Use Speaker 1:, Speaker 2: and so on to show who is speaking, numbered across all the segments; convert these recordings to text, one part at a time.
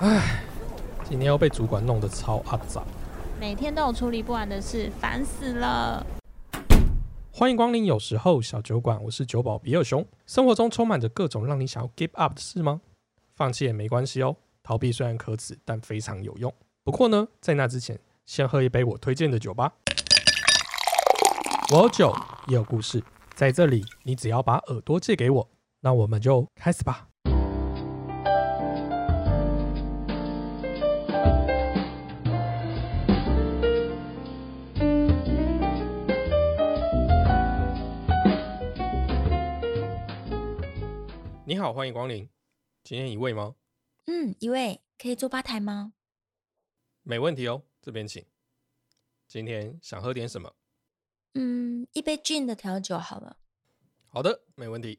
Speaker 1: 唉，今天又被主管弄得超阿杂。
Speaker 2: 每天都有处理不完的事，烦死了。
Speaker 1: 欢迎光临，有时候小酒馆，我是酒保比尔熊。生活中充满着各种让你想要 give up 的事吗？放弃也没关系哦，逃避虽然可耻，但非常有用。不过呢，在那之前，先喝一杯我推荐的酒吧。我有酒，也有故事，在这里，你只要把耳朵借给我，那我们就开始吧。好，欢迎光临。今天一位吗？
Speaker 3: 嗯，一位可以坐吧台吗？
Speaker 1: 没问题哦，这边请。今天想喝点什么？
Speaker 3: 嗯，一杯 gin 的调酒好了。
Speaker 1: 好的，没问题。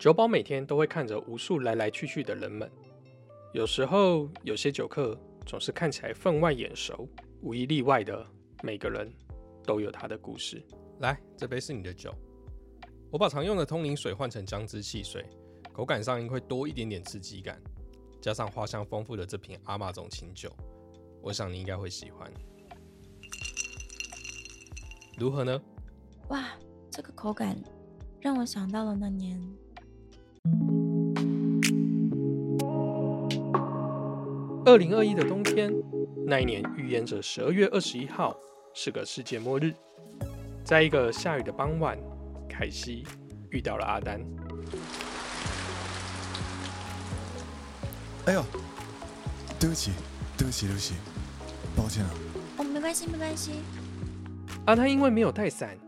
Speaker 1: 酒保每天都会看着无数来来去去的人们，有时候有些酒客总是看起来分外眼熟，无一例外的，每个人都有他的故事。来，这杯是你的酒。我把常用的通灵水换成姜汁汽水，口感上应会多一点点刺激感，加上花香丰富的这瓶阿玛总清酒，我想你应该会喜欢。如何呢？
Speaker 3: 哇，这个口感让我想到了那年。
Speaker 1: 二零二一的冬天，那一年预言着十二月二十一号是个世界末日。在一个下雨的傍晚，凯西遇到了阿丹。
Speaker 4: 哎呦，对不起，对不起，对不起，抱歉啊。
Speaker 3: 哦，没关系，没关系。
Speaker 1: 阿丹因为没有带伞，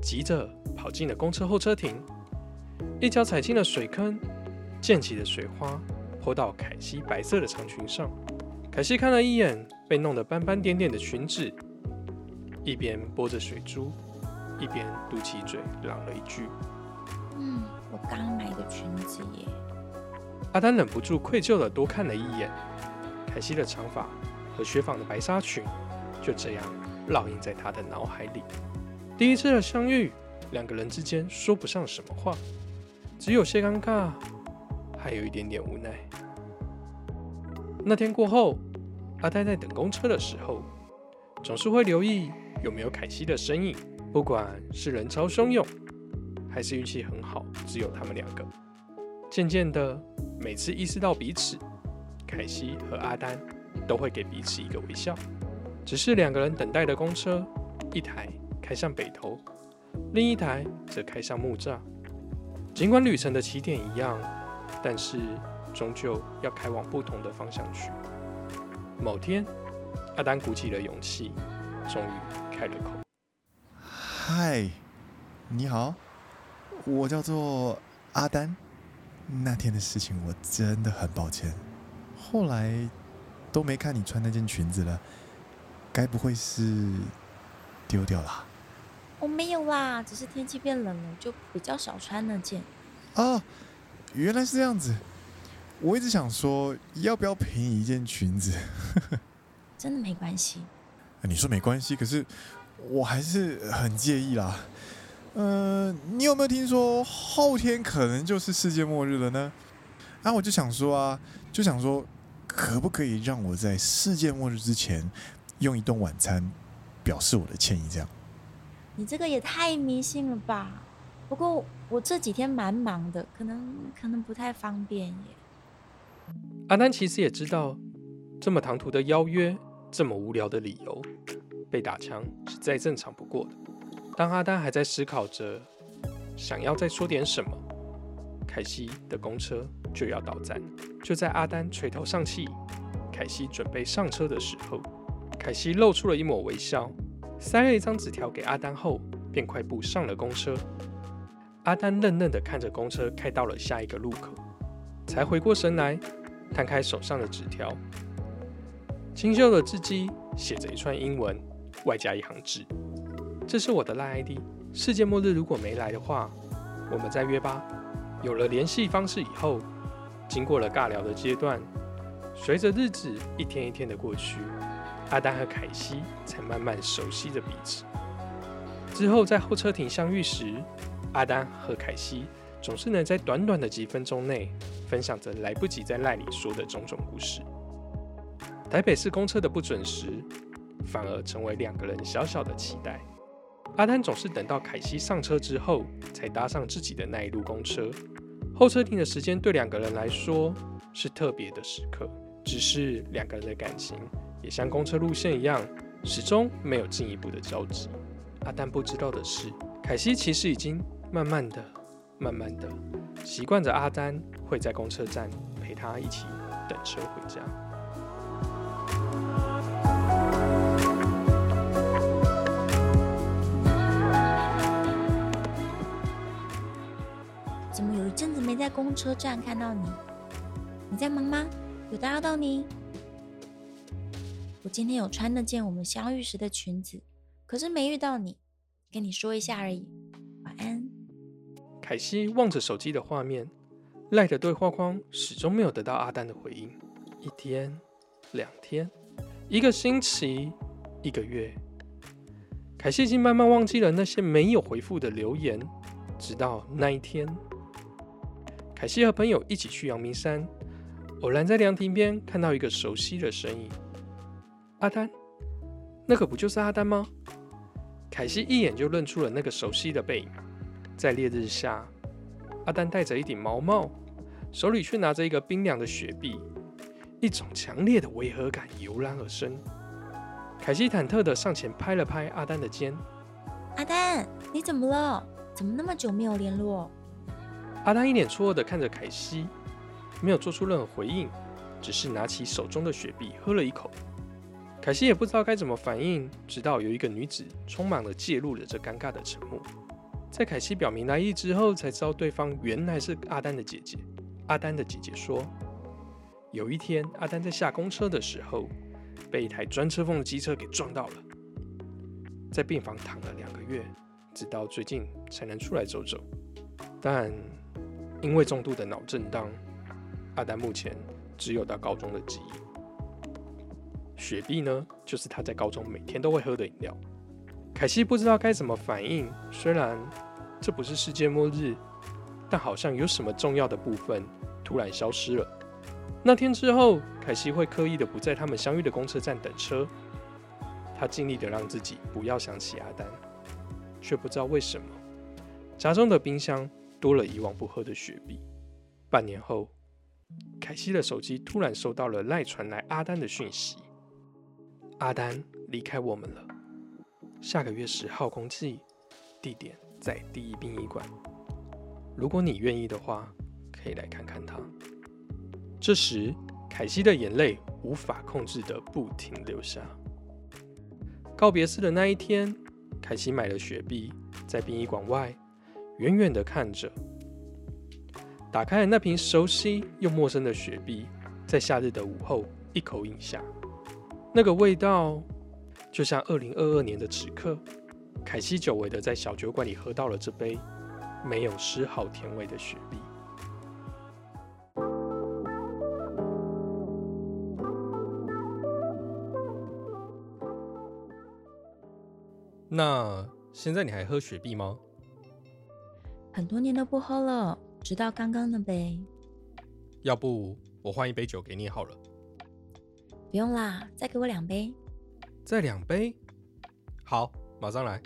Speaker 1: 急着跑进了公车候车亭，一脚踩进了水坑，溅起的水花泼到凯西白色的长裙上。凯西看了一眼被弄得斑斑点点的裙子，一边拨着水珠，一边嘟起嘴，嚷了一句：“
Speaker 3: 嗯，我刚买的裙子耶。”
Speaker 1: 阿丹忍不住愧疚的多看了一眼凯西的长发和雪纺的白纱裙，就这样烙印在他的脑海里。第一次的相遇，两个人之间说不上什么话，只有些尴尬，还有一点点无奈。那天过后，阿呆在等公车的时候，总是会留意有没有凯西的身影，不管是人潮汹涌，还是运气很好，只有他们两个。渐渐的，每次意识到彼此，凯西和阿丹都会给彼此一个微笑。只是两个人等待的公车，一台开向北投，另一台则开向木栅。尽管旅程的起点一样，但是终究要开往不同的方向去。某天，阿丹鼓起了勇气，终于开了口：“
Speaker 4: 嗨，你好，我叫做阿丹。那天的事情我真的很抱歉，后来都没看你穿那件裙子了，该不会是丢掉了？
Speaker 3: 我没有啦，只是天气变冷了，就比较少穿那件。
Speaker 4: 哦，原来是这样子。我一直想说，要不要赔你一件裙子？
Speaker 3: 真的没关系。
Speaker 4: 你说没关系，可是我还是很介意啦。嗯，你有没有听说后天可能就是世界末日了呢？啊，我就想说啊，就想说，可不可以让我在世界末日之前用一顿晚餐表示我的歉意？这样？
Speaker 3: 你这个也太迷信了吧！不过我这几天蛮忙的，可能可能不太方便耶。
Speaker 1: 阿丹其实也知道，这么唐突的邀约，这么无聊的理由，被打枪是再正常不过的。当阿丹还在思考着想要再说点什么，凯西的公车就要到站。就在阿丹垂头丧气，凯西准备上车的时候，凯西露出了一抹微笑，塞了一张纸条给阿丹后，便快步上了公车。阿丹愣愣地看着公车开到了下一个路口，才回过神来，摊开手上的纸条，清秀的字迹写着一串英文，外加一行字。这是我的赖 ID。世界末日如果没来的话，我们再约吧。有了联系方式以后，经过了尬聊的阶段，随着日子一天一天的过去，阿丹和凯西才慢慢熟悉着彼此。之后在候车亭相遇时，阿丹和凯西总是能在短短的几分钟内分享着来不及在赖里说的种种故事。台北市公车的不准时，反而成为两个人小小的期待。阿丹总是等到凯西上车之后，才搭上自己的那一路公车。候车亭的时间对两个人来说是特别的时刻，只是两个人的感情也像公车路线一样，始终没有进一步的交集。阿丹不知道的是，凯西其实已经慢慢的、慢慢的习惯着阿丹会在公车站陪他一起等车回家。
Speaker 3: 怎么有一阵子没在公车站看到你？你在忙吗？有打扰到你？我今天有穿那件我们相遇时的裙子，可是没遇到你，跟你说一下而已。
Speaker 1: 凯西望着手机的画面，赖的对话框始终没有得到阿丹的回应。一天、两天、一个星期、一个月，凯西已经慢慢忘记了那些没有回复的留言。直到那一天，凯西和朋友一起去阳明山，偶然在凉亭边看到一个熟悉的身影。阿丹，那个不就是阿丹吗？凯西一眼就认出了那个熟悉的背影。在烈日下，阿丹戴着一顶毛帽，手里却拿着一个冰凉的雪碧，一种强烈的违和感油然而生。凯西忐忑地上前拍了拍阿丹的肩，
Speaker 3: 阿丹，你怎么了？怎么那么久没有联络？
Speaker 1: 阿丹一脸错愕地看着凯西，没有做出任何回应，只是拿起手中的雪碧喝了一口。凯西也不知道该怎么反应，直到有一个女子匆忙地介入了这尴尬的沉默。在凯西表明来意之后，才知道对方原来是阿丹的姐姐。阿丹的姐姐说，有一天阿丹在下公车的时候，被一台专车缝的机车给撞到了，在病房躺了两个月。直到最近才能出来走走，但因为重度的脑震荡，阿丹目前只有到高中的记忆。雪碧呢，就是他在高中每天都会喝的饮料。凯西不知道该怎么反应，虽然这不是世界末日，但好像有什么重要的部分突然消失了。那天之后，凯西会刻意的不在他们相遇的公车站等车，他尽力的让自己不要想起阿丹。却不知道为什么，家中的冰箱多了以往不喝的雪碧。半年后，凯西的手机突然收到了赖传来阿丹的讯息：阿丹离开我们了，下个月十号公祭，地点在第一殡仪馆。如果你愿意的话，可以来看看他。这时，凯西的眼泪无法控制的不停流下。告别式的那一天。凯西买了雪碧，在殡仪馆外远远的看着，打开了那瓶熟悉又陌生的雪碧，在夏日的午后一口饮下，那个味道就像二零二二年的此刻，凯西久违的在小酒馆里喝到了这杯没有丝毫甜味的雪碧。那现在你还喝雪碧吗？
Speaker 3: 很多年都不喝了，直到刚刚那杯。
Speaker 1: 要不我换一杯酒给你好了。
Speaker 3: 不用啦，再给我两杯。
Speaker 1: 再两杯？好，马上来。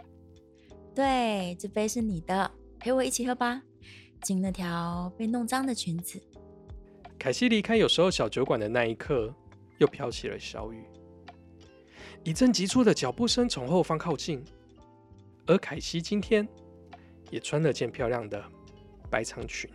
Speaker 3: 对，这杯是你的，陪我一起喝吧。进那条被弄脏的裙子。
Speaker 1: 凯西离开有时候小酒馆的那一刻，又飘起了小雨。一阵急促的脚步声从后方靠近。而凯西今天也穿了件漂亮的白长裙。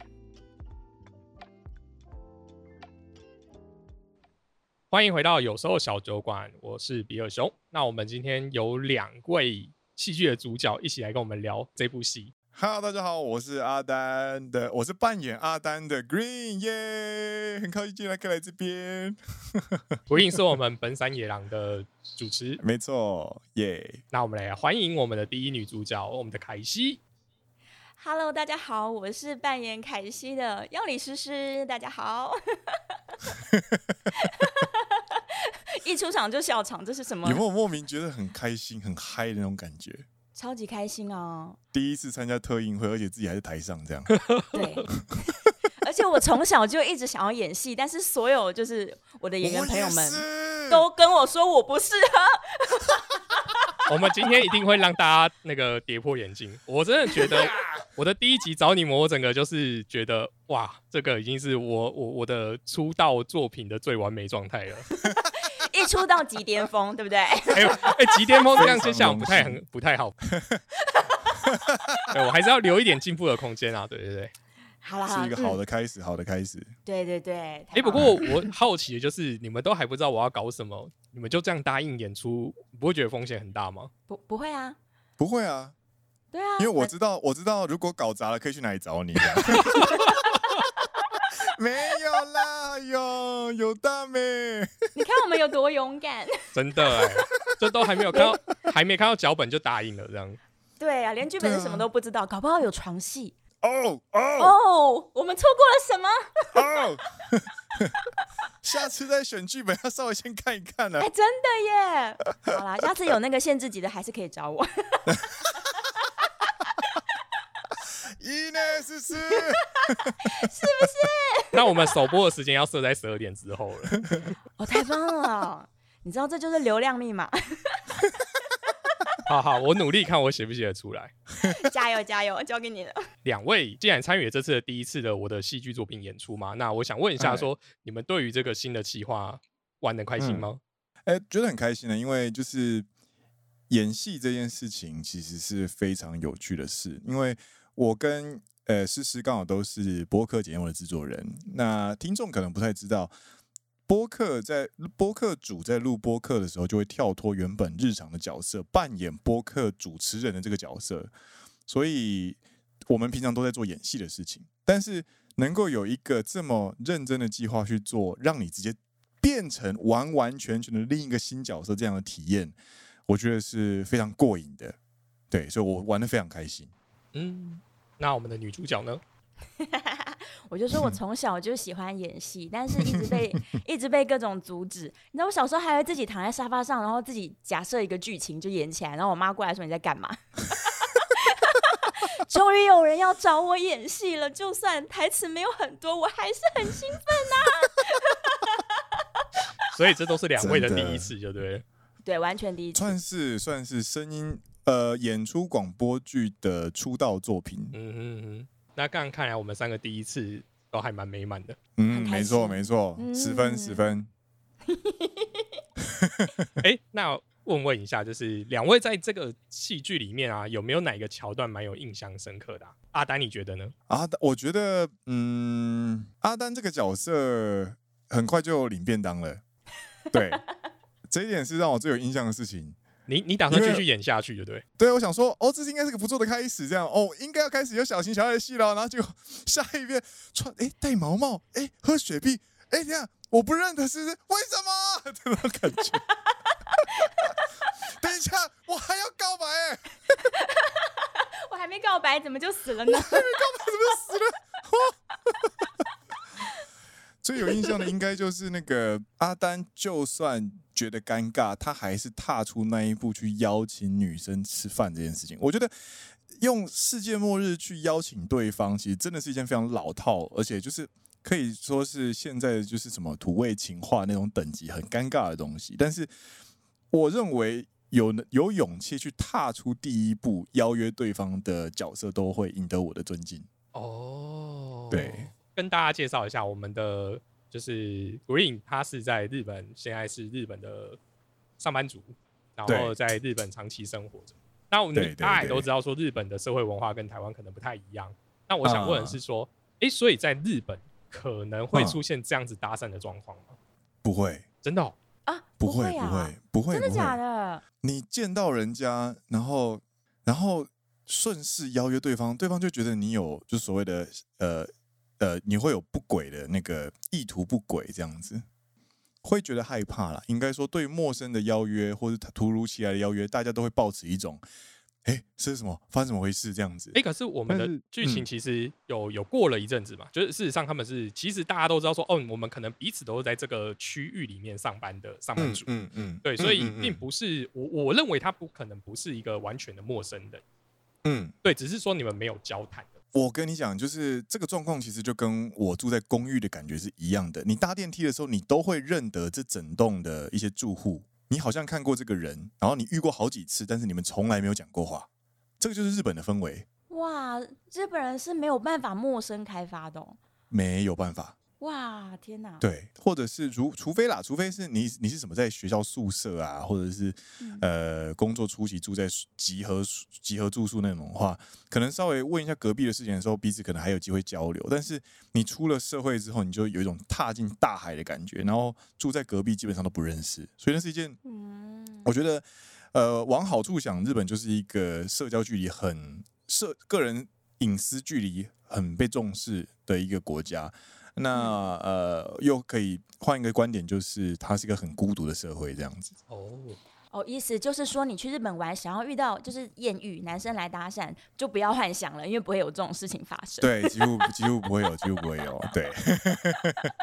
Speaker 1: 欢迎回到有时候小酒馆，我是比尔熊。那我们今天有两位戏剧的主角一起来跟我们聊这部戏。
Speaker 4: Hello，大家好，我是阿丹的，我是扮演阿丹的 Green，耶，很高兴今天可以来这边。
Speaker 1: Green 是我们本山野狼的主持，
Speaker 4: 没错，耶。
Speaker 1: 那我们来欢迎我们的第一女主角，我们的凯西。
Speaker 5: Hello，大家好，我是扮演凯西的药理诗诗，大家好。一出场就笑场，这是什么？
Speaker 4: 有没有莫名觉得很开心、很嗨的那种感觉？
Speaker 5: 超级开心哦。
Speaker 4: 第一次参加特映会，而且自己还在台上这样。
Speaker 5: 对，而且我从小就一直想要演戏，但是所有就是我的演员朋友们都跟我说我不适合。
Speaker 1: 我们今天一定会让大家那个跌破眼镜。我真的觉得 我的第一集找你们，我整个就是觉得哇，这个已经是我我我的出道作品的最完美状态了。
Speaker 5: 一出道即巅峰，对不对？
Speaker 1: 哎呦，哎，即巅峰这样就想不太很不太好。对我还是要留一点进步的空间啊！对对对，
Speaker 5: 好了，
Speaker 4: 是一个好的开始，好的开始。
Speaker 5: 对对对。
Speaker 1: 哎，不过我好奇的就是，你们都还不知道我要搞什么，你们就这样答应演出，不会觉得风险很大吗？
Speaker 5: 不，不会啊，
Speaker 4: 不会啊。
Speaker 5: 对啊，
Speaker 4: 因为我知道，我知道，如果搞砸了，可以去哪里找你。没有啦，有有大美。
Speaker 5: 你看我们有多勇敢，
Speaker 1: 真的哎，这都还没有看到，还没看到脚本就答应了这样。
Speaker 5: 对啊，连剧本是什么都不知道，搞不好有床戏。
Speaker 4: 哦哦
Speaker 5: 哦，我们错过了什么？哦，
Speaker 4: 下次再选剧本要稍微先看一看呢。
Speaker 5: 哎，真的耶。好啦，下次有那个限制级的，还是可以找我。
Speaker 4: 一、二、四、四，是
Speaker 5: 不是？
Speaker 1: 那我们首播的时间要设在十二点之后了。
Speaker 5: 哦，太棒了！你知道这就是流量密码。
Speaker 1: 好好，我努力看我写不写得出来。
Speaker 5: 加油加油，交给你了。
Speaker 1: 两位既然参与这次的第一次的我的戏剧作品演出嘛，那我想问一下，说你们对于这个新的企划玩的开心吗？
Speaker 4: 哎，觉得很开心的，因为就是演戏这件事情其实是非常有趣的事，因为。我跟呃诗诗刚好都是播客节目的制作人，那听众可能不太知道，播客在播客主在录播客的时候，就会跳脱原本日常的角色，扮演播客主持人的这个角色，所以我们平常都在做演戏的事情，但是能够有一个这么认真的计划去做，让你直接变成完完全全的另一个新角色，这样的体验，我觉得是非常过瘾的，对，所以我玩的非常开心，嗯。
Speaker 1: 那我们的女主角呢？
Speaker 5: 我就说我从小就喜欢演戏，但是一直被 一直被各种阻止。你知道我小时候还会自己躺在沙发上，然后自己假设一个剧情就演起来，然后我妈过来说你在干嘛？终于有人要找我演戏了，就算台词没有很多，我还是很兴奋
Speaker 1: 呐。所以这都是两位的第一次，就对，
Speaker 5: 对，完全第一次，
Speaker 4: 算是算是声音。呃，演出广播剧的出道作品。嗯
Speaker 1: 嗯嗯，那刚刚看来我们三个第一次都还蛮美满的。
Speaker 4: 嗯，没错没错，十分十分。
Speaker 1: 哎，那问问一下，就是两位在这个戏剧里面啊，有没有哪一个桥段蛮有印象深刻的？阿丹，你觉得呢？
Speaker 4: 阿丹，我觉得，嗯，阿丹这个角色很快就领便当了。对，这一点是让我最有印象的事情。
Speaker 1: 你你打算继续演下去，对不对？
Speaker 4: 对，我想说，哦，这是应该是个不错的开始，这样哦，应该要开始有小情小爱的戏了。然后就 下一遍穿，哎，戴毛毛，哎，喝雪碧，哎，这样我不认得，是是为什么？这种感觉。等一下，我还要告白，哎，
Speaker 5: 我还没告白，怎么就死了呢？
Speaker 4: 还没告白，怎么就死了？最有印象的应该就是那个阿丹，就算觉得尴尬，他还是踏出那一步去邀请女生吃饭这件事情。我觉得用世界末日去邀请对方，其实真的是一件非常老套，而且就是可以说是现在就是什么土味情话那种等级很尴尬的东西。但是我认为有有勇气去踏出第一步邀约对方的角色，都会赢得我的尊敬。哦，对。
Speaker 1: 跟大家介绍一下，我们的就是 Green，他是在日本，现在是日本的上班族，然后在日本长期生活着。那我们大家也都知道，说日本的社会文化跟台湾可能不太一样。那我想问的是说，哎，所以在日本可能会出现这样子搭讪的状况吗？
Speaker 4: 不会，
Speaker 1: 真的
Speaker 5: 啊？
Speaker 4: 不会，不会，不会，
Speaker 5: 真的假的？
Speaker 4: 你见到人家，然后，然后顺势邀约对方，对方就觉得你有就所谓的呃。呃，你会有不轨的那个意图，不轨这样子，会觉得害怕啦。应该说，对陌生的邀约或者突如其来的邀约，大家都会抱持一种哎，是什么？发生怎么回事？这样子？
Speaker 1: 哎，可是我们的剧情
Speaker 4: 嗯
Speaker 1: 其实有有过了一阵子嘛，就是事实上他们是其实大家都知道说，哦，我们可能彼此都是在这个区域里面上班的上班
Speaker 4: 嗯
Speaker 1: 族，
Speaker 4: 嗯嗯，
Speaker 1: 对，所以
Speaker 4: 嗯嗯
Speaker 1: 并不是我我认为他不可能不是一个完全的陌生人，
Speaker 4: 嗯。
Speaker 1: 对，只是说你们没有交谈的。
Speaker 4: 我跟你讲，就是这个状况，其实就跟我住在公寓的感觉是一样的。你搭电梯的时候，你都会认得这整栋的一些住户，你好像看过这个人，然后你遇过好几次，但是你们从来没有讲过话。这个就是日本的氛围，
Speaker 5: 哇，日本人是没有办法陌生开发的、哦。
Speaker 4: 没有办法。
Speaker 5: 哇，天哪！
Speaker 4: 对，或者是如除非啦，除非是你你是什么在学校宿舍啊，或者是、
Speaker 5: 嗯
Speaker 4: 呃工作初期住在集合宿集合住宿那种的话，可能稍微问一下隔壁的事情的时候，彼此可能还有机会交流。但是你出了社会之后，你就有一种踏进大海的感觉，然后住在隔壁基本上都不认识，所以那是一件
Speaker 5: 嗯，
Speaker 4: 我觉得呃往好处想，日本就是一个社交距离很社个人隐私距离很被重视的一个国家。那呃，又可以换一个观点，就是它是一个很孤独的社会，这样子。
Speaker 1: 哦，
Speaker 5: 哦，意思就是说，你去日本玩，想要遇到就是艳遇男生来搭讪，就不要幻想了，因为不会有这种事情发生。
Speaker 4: 对，几乎几乎不会有，几乎不会有。对，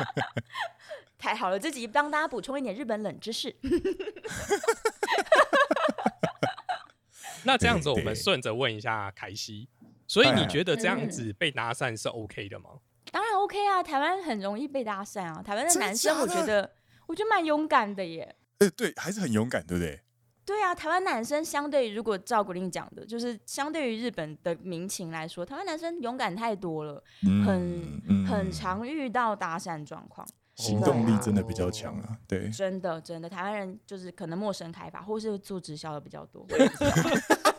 Speaker 5: 太好了，这集帮大家补充一点日本冷知识。
Speaker 1: 那这样子，我们顺着问一下凯西，所以你
Speaker 4: 哎
Speaker 1: 觉得这样子被搭讪是 OK 的吗？
Speaker 5: 当然 OK 啊，台湾很容易被搭讪啊，台湾的男生我觉得我觉得蛮勇敢的耶。
Speaker 4: 呃，对，还是很勇敢，对不对？
Speaker 5: 对啊，台湾男生相对于如果照古令讲的，就是相对于日本的民情来说，台湾男生勇敢太多了，
Speaker 4: 嗯
Speaker 5: 很、
Speaker 4: 嗯
Speaker 5: 很常遇到搭讪状况。
Speaker 4: 行动力真的比较强啊。对，
Speaker 5: 真的真的，台湾人就是可能陌生开发，或是做直销的比较多。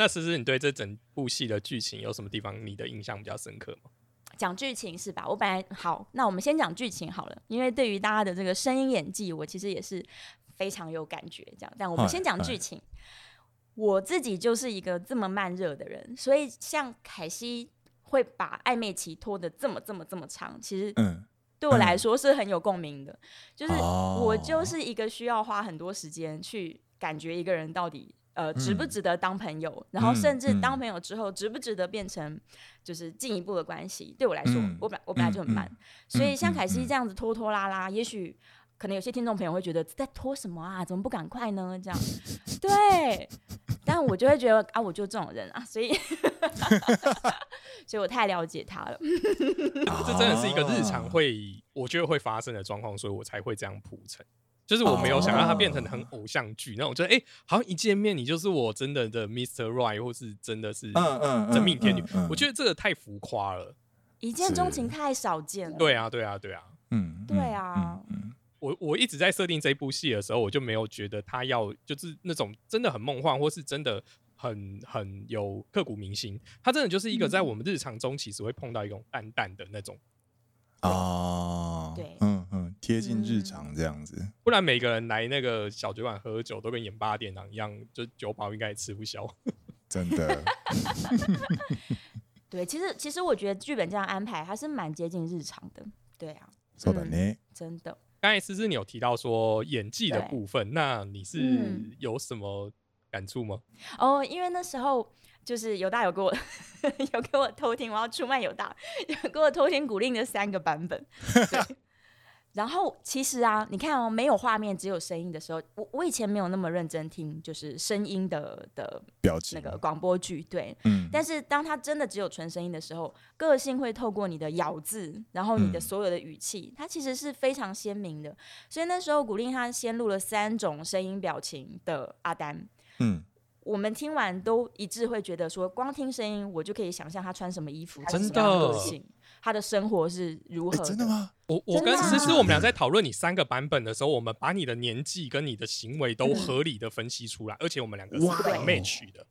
Speaker 1: 那思思，你对这整部戏的剧情有什么地方你的印象比较深刻吗？
Speaker 5: 讲剧情是吧？我本来好，那我们先讲剧情好了，因为对于大家的这个声音演技，我其实也是非常有感觉。这样，但我们先讲剧情。我自己就是一个这么慢热的人，所以像凯西会把暧昧期拖得这么这么这么长，其实
Speaker 4: 嗯，
Speaker 5: 对我来说是很有共鸣的。就是
Speaker 4: 哦
Speaker 5: 我就是一个需要花很多时间去感觉一个人到底呃值不
Speaker 4: 嗯
Speaker 5: 值得当朋友，然后
Speaker 4: 嗯
Speaker 5: 甚至当
Speaker 4: 嗯
Speaker 5: 朋友之后值不值得变成就是进一步的关系。对我来说，
Speaker 4: 嗯
Speaker 5: 我本我本来就很慢，
Speaker 4: 嗯
Speaker 5: 所以像凯西这样子拖拖拉拉，也许。可能有些听众朋友会觉得在拖什么啊？怎么不赶快呢？这样，对，但我就会觉得啊，我就这种人啊，所以，所以我太了解他了。
Speaker 1: 这真的是一个日常
Speaker 4: 哦
Speaker 1: 会，我觉得会发生的状况，所以我才会这样铺陈。就是我没有想让它变成很偶像剧那种，觉得哎，好像一见面你就是我真的的 Mr. Right，或是真的是
Speaker 4: 嗯嗯
Speaker 1: 真命天女。我觉得这个太浮夸了。
Speaker 5: 一见钟情太少见了。
Speaker 1: 对啊，对啊，对啊。
Speaker 4: 嗯，
Speaker 5: 对啊
Speaker 4: 嗯嗯
Speaker 1: 我我一直在设定这部戏的时候，我就没有觉得他要就是那种真的很梦幻，或是真的很很有刻骨铭心。他真的就是一个在我们日常中其实会碰到一种淡淡的那种，
Speaker 4: 啊，
Speaker 5: 对
Speaker 4: 嗯嗯，贴近日
Speaker 5: 嗯
Speaker 4: 常这样子。
Speaker 1: 不然每个人来那个小酒馆喝酒都跟盐巴店长一样，就酒饱应该也吃不消。
Speaker 4: 真的，
Speaker 5: 对，其实其实我觉得剧本这样安排还是蛮接近日常的。对啊，
Speaker 4: そうだね。
Speaker 5: 真的。
Speaker 1: 刚才思思你有提到说演技的
Speaker 5: 对
Speaker 1: 部分，那你是
Speaker 5: 嗯
Speaker 1: 有什么感触吗？
Speaker 5: 哦，因为那时候就是犹大有给我有给我偷听，我要出卖犹大，有给我偷听古令的三个版本。 对。然后其实啊，你看哦，没有画面只有声音的时候，我我以前没有那么认真听，就是声音的的
Speaker 4: 表情
Speaker 5: 那个广播剧，对。
Speaker 4: 嗯，
Speaker 5: 但是当它真的只有纯声音的时候，个性会透过你的咬字，然后你的
Speaker 4: 嗯
Speaker 5: 所有的语气，它其实是非常鲜明的。所以那时候古令他先录了三种声音表情的阿丹，
Speaker 4: 嗯，
Speaker 5: 我们听完都一致会觉得说，光听声音我就可以想象他穿什么衣服，他
Speaker 1: 真
Speaker 5: 的
Speaker 1: 的
Speaker 5: 个性，他的生活是如何
Speaker 4: 哎，真的吗？
Speaker 1: 我我跟思思我们俩在讨论你三个版本的时候，我们把你的年纪跟你的行为都
Speaker 5: 嗯
Speaker 1: 合理的分析出来，而且我们两个是 match 的。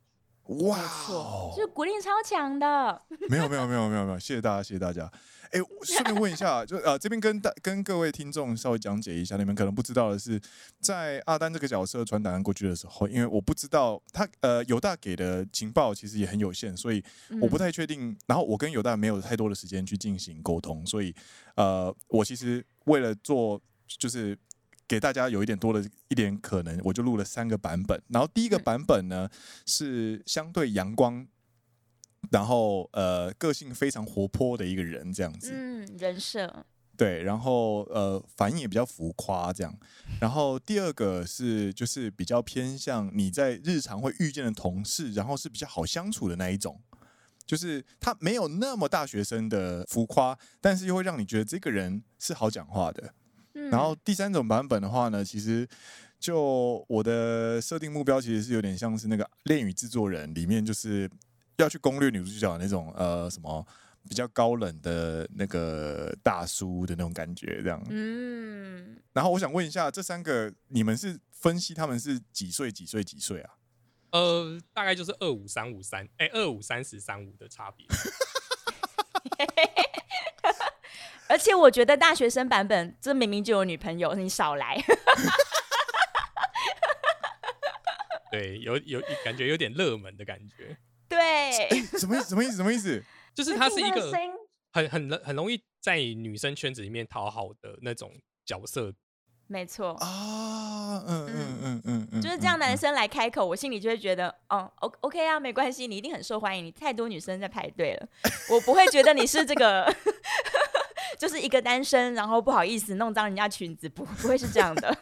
Speaker 4: 哇哦，
Speaker 5: 就是古力超强的。
Speaker 4: 没有没有没有没有没有，谢谢大家，谢谢大家。哎，我顺便问一下，就呃这边跟大跟各位听众稍微讲解一下，你们可能不知道的是，在阿丹这个角色传档案过去的时候，因为我不知道他呃犹大给的情报其实也很有限，所以我不
Speaker 5: 嗯
Speaker 4: 太确定。然后我跟犹大没有太多的时间去进行沟通，所以呃我其实为了做就是。给大家有一点多的一点可能，我就录了三个版本。然后第一个版本呢、是相对阳光，然后呃个性非常活泼的一个人这样子。
Speaker 5: 嗯，人设，
Speaker 4: 对，然后呃反应也比较浮夸这样。然后第二个是就是比较偏向你在日常会遇见的同事，然后是比较好相处的那一种。就是他没有那么大学生的浮夸，但是又会让你觉得这个人是好讲话的。
Speaker 5: 嗯
Speaker 4: 然后第三种版本的话呢，其实就我的设定目标其实是有点像是那个《恋与制作人》里面，就是要去攻略女主角的那种呃什么比较高冷的那个大叔的那种感觉这样。
Speaker 5: 嗯，
Speaker 4: 然后我想问一下，这三个你们是分析他们是几岁几岁几岁啊？
Speaker 1: 呃，大概就是二五三五三，哎，二五三十三五的差别。
Speaker 5: 而且我觉得大学生版本这明明就有女朋友，你少来。
Speaker 1: 对，有有感觉有点热门的感觉，
Speaker 5: 对，
Speaker 4: 什么意思？什么意思？什么意思？
Speaker 1: 就是他是一个很很很容易在女生圈子里面讨好的那种角色。
Speaker 5: 没错，
Speaker 4: 啊，嗯嗯嗯嗯嗯，
Speaker 5: 就是这样，
Speaker 4: 嗯
Speaker 5: 男生来开口，我心里就会觉得，哦，O OK 啊，没关系，你一定很受欢迎，你太多女生在排队了，我不会觉得你是这个，就是一个单身，然后不好意思弄脏人家裙子，不不会是这样的。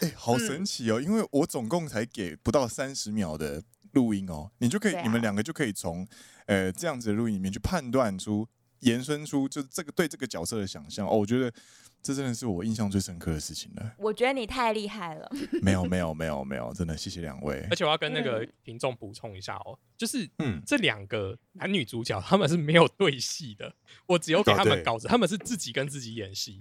Speaker 4: 哎、好
Speaker 5: 嗯
Speaker 4: 神奇哦！因为我总共才给不到三十秒的录音哦，你就可以，
Speaker 5: 啊
Speaker 4: 你们两个就可以从呃这样子的录音里面去判断出、延伸出就这个对这个角色的想象哦。我觉得这真的是我印象最深刻的事情了。
Speaker 5: 我觉得你太厉害了，
Speaker 4: 没有，没有，没有，没有，真的谢谢两位
Speaker 1: 而。且我要跟那个听众补充一下哦，就是
Speaker 4: 嗯，
Speaker 1: 这两个男女主角他们是没有对戏的，我只有给他们稿子，他们是自己跟自己演戏。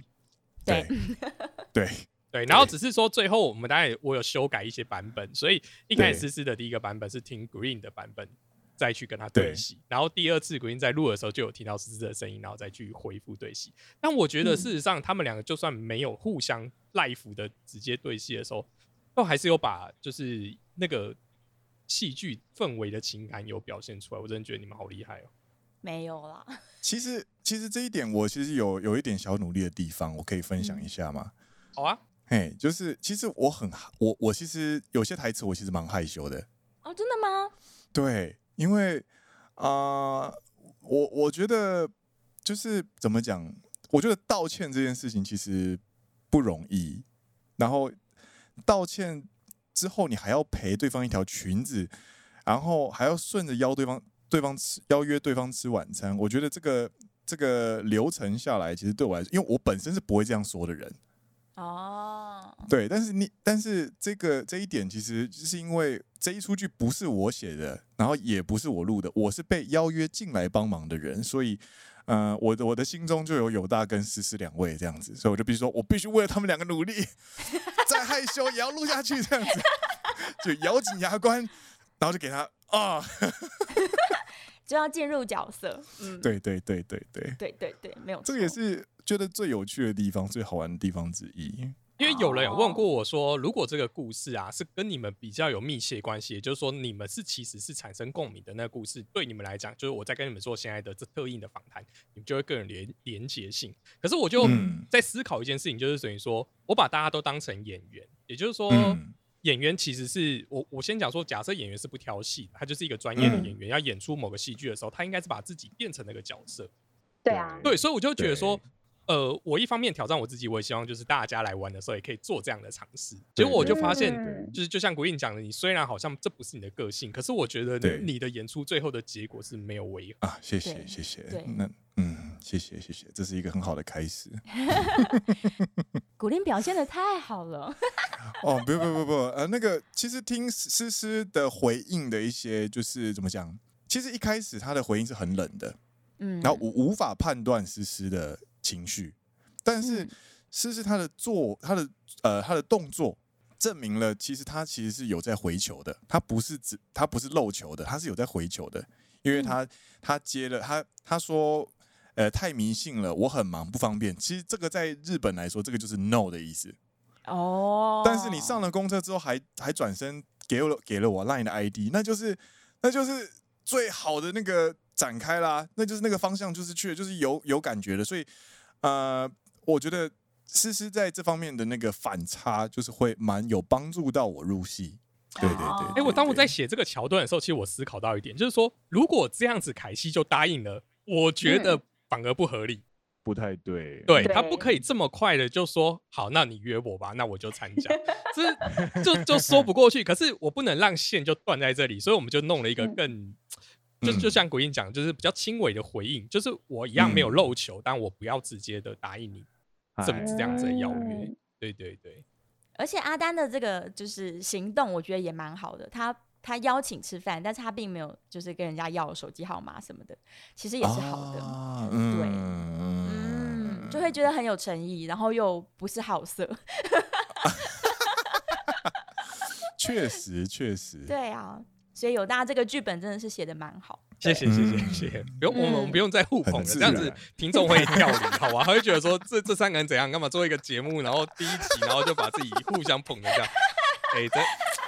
Speaker 5: 对
Speaker 4: 对，
Speaker 1: 对，然后只是说最后我们当然我有修改一些版本，所以一开始
Speaker 4: 对
Speaker 1: 思思的第一个版本是听 Green 的版本，再去跟他对
Speaker 4: 对
Speaker 1: 戏，然后第二次 Green 在录的时候就有听到思思的声音，然后再去回复对戏。但我觉得事实上他们两个就算没有互相 live 的直接对戏的时候，都还是有把就是那个戏剧氛围的情感有表现出来。我真的觉得你们好厉害哦。
Speaker 5: 没有啦，
Speaker 4: 其实其实这一点我其实有有一点小努力的地方，我可以分享一下吗？
Speaker 1: 好啊，
Speaker 4: 嘿，就是其实我很我我其实有些台词我其实蛮害羞的。
Speaker 5: 哦，真的吗？
Speaker 4: 对，因为啊、我我觉得就是怎么讲，我觉得道歉这件事情其实不容易，然后道歉之后你还要赔对方一条裙子，然后还要顺着邀对方对方吃邀约对方吃晚餐，我觉得这个这个流程下来，其实对我来说，因为我本身是不会这样说的人，
Speaker 5: 哦，
Speaker 4: 对，但是你，但是这个这一点，其实就是因为这一出剧不是我写的，然后也不是我录的，我是被邀约进来帮忙的人，所以，呃，我的我的心中就有友大跟思思两位这样子，所以我就必须说，我必须为了他们两个努力，再害羞也要录下去，这样子，就咬紧牙关，然后就给他啊，
Speaker 5: 就要进入角色，嗯，
Speaker 4: 对对对对对，
Speaker 5: 对对对，没有错，
Speaker 4: 这个也是觉得最有趣的地方，最好玩的地方之一。
Speaker 1: 因为有人有
Speaker 5: 哦
Speaker 1: 问过我说，如果这个故事啊是跟你们比较有密切关系，也就是说你们是其实是产生共鸣的那个故事，对你们来讲，就是我在跟你们做现在的这特映的访谈，你们就会更有连连结性。可是我就
Speaker 4: 嗯
Speaker 1: 在思考一件事情，就是等于说我把大家都当成演员，也就是说。
Speaker 4: 嗯
Speaker 1: 演员其实是我，我先讲说，假设演员是不挑戏，他就是一个专业的
Speaker 4: 嗯
Speaker 1: 演员，要演出某个戏剧的时候，他应该是把自己变成那个角色。
Speaker 5: 对啊，
Speaker 1: 对，所以我就觉得说
Speaker 4: 对，
Speaker 1: 呃，我一方面挑战我自己，我也希望就是大家来玩的时候也可以做这样的尝试。结果我就发现，
Speaker 5: 嗯
Speaker 1: 就是就像国印讲的，你虽然好像这不是你的个性，可是我觉得
Speaker 4: 对
Speaker 1: 你的演出最后的结果是没有违和。
Speaker 4: 啊，谢谢谢谢，那嗯，谢谢谢谢，这是一个很好的开始。
Speaker 5: 古林表现的太好了，
Speaker 4: 哦，不不不不，呃，那个其实听诗诗的回应的一些，就是怎么讲？其实一开始他的回应是很冷的，
Speaker 5: 嗯，
Speaker 4: 然后我无法判断诗诗的情绪，但是
Speaker 5: 嗯
Speaker 4: 诗诗他的做，他的呃，他的动作证明了，其实他其实是有在回球的，他不是只他不是漏球的，他是有在回球的，因为他他接了，他他说。呃，太迷信了，我很忙，不方便。其实这个在日本来说，这个就是 no 的意思。
Speaker 5: 哦，
Speaker 4: 但是你上了公车之后还，还转身给我给了我 LINE 的 ID，那就是那就是最好的那个展开啦，那就是那个方向就是去了，就是有有感觉的。所以呃，我觉得诗诗在这方面的那个反差，就是会蛮有帮助到我入戏。对对对
Speaker 5: 哦
Speaker 1: 哎、我当我在写这个桥段的时候，其实我思考到一点，就是说，如果这样子凯西就答应了，我觉
Speaker 5: 嗯
Speaker 1: 得反而不合理。
Speaker 4: 不太对，
Speaker 1: 对
Speaker 5: 对
Speaker 1: 他不可以这么快的就说好，那你约我吧，那我就参加，这就就说不过去。可是我不能让线就断在这里，所以我们就弄了一个
Speaker 5: 嗯
Speaker 1: 更，
Speaker 4: 嗯
Speaker 1: 就就像鬼影讲，就是比较轻微的回应，就是我一样没有
Speaker 4: 嗯
Speaker 1: 漏球，但我不要直接的答应你这么
Speaker 4: 哎
Speaker 1: 这样子的邀约
Speaker 5: 嗯。
Speaker 1: 对对对，
Speaker 5: 而且阿丹的这个就是行动，我觉得也蛮好的。他他邀请吃饭，但是他并没有就是跟人家要手机号码什么的，其实也是好的。
Speaker 4: 啊
Speaker 5: 对
Speaker 4: 嗯
Speaker 5: 嗯，就会觉得很有诚意，然后又不是好色。
Speaker 4: 确实确实，
Speaker 5: 对啊，所以有大家这个剧本真的是写的蛮好。
Speaker 1: 谢谢谢谢
Speaker 4: 嗯
Speaker 1: 谢谢，不用我们我们不用再互捧了，这样子
Speaker 4: 然
Speaker 1: 听众会跳离，好吧？他会觉得说这这三个人怎样，干嘛做一个节目，然后第一集，然后就把自己互相捧的这样，哎，这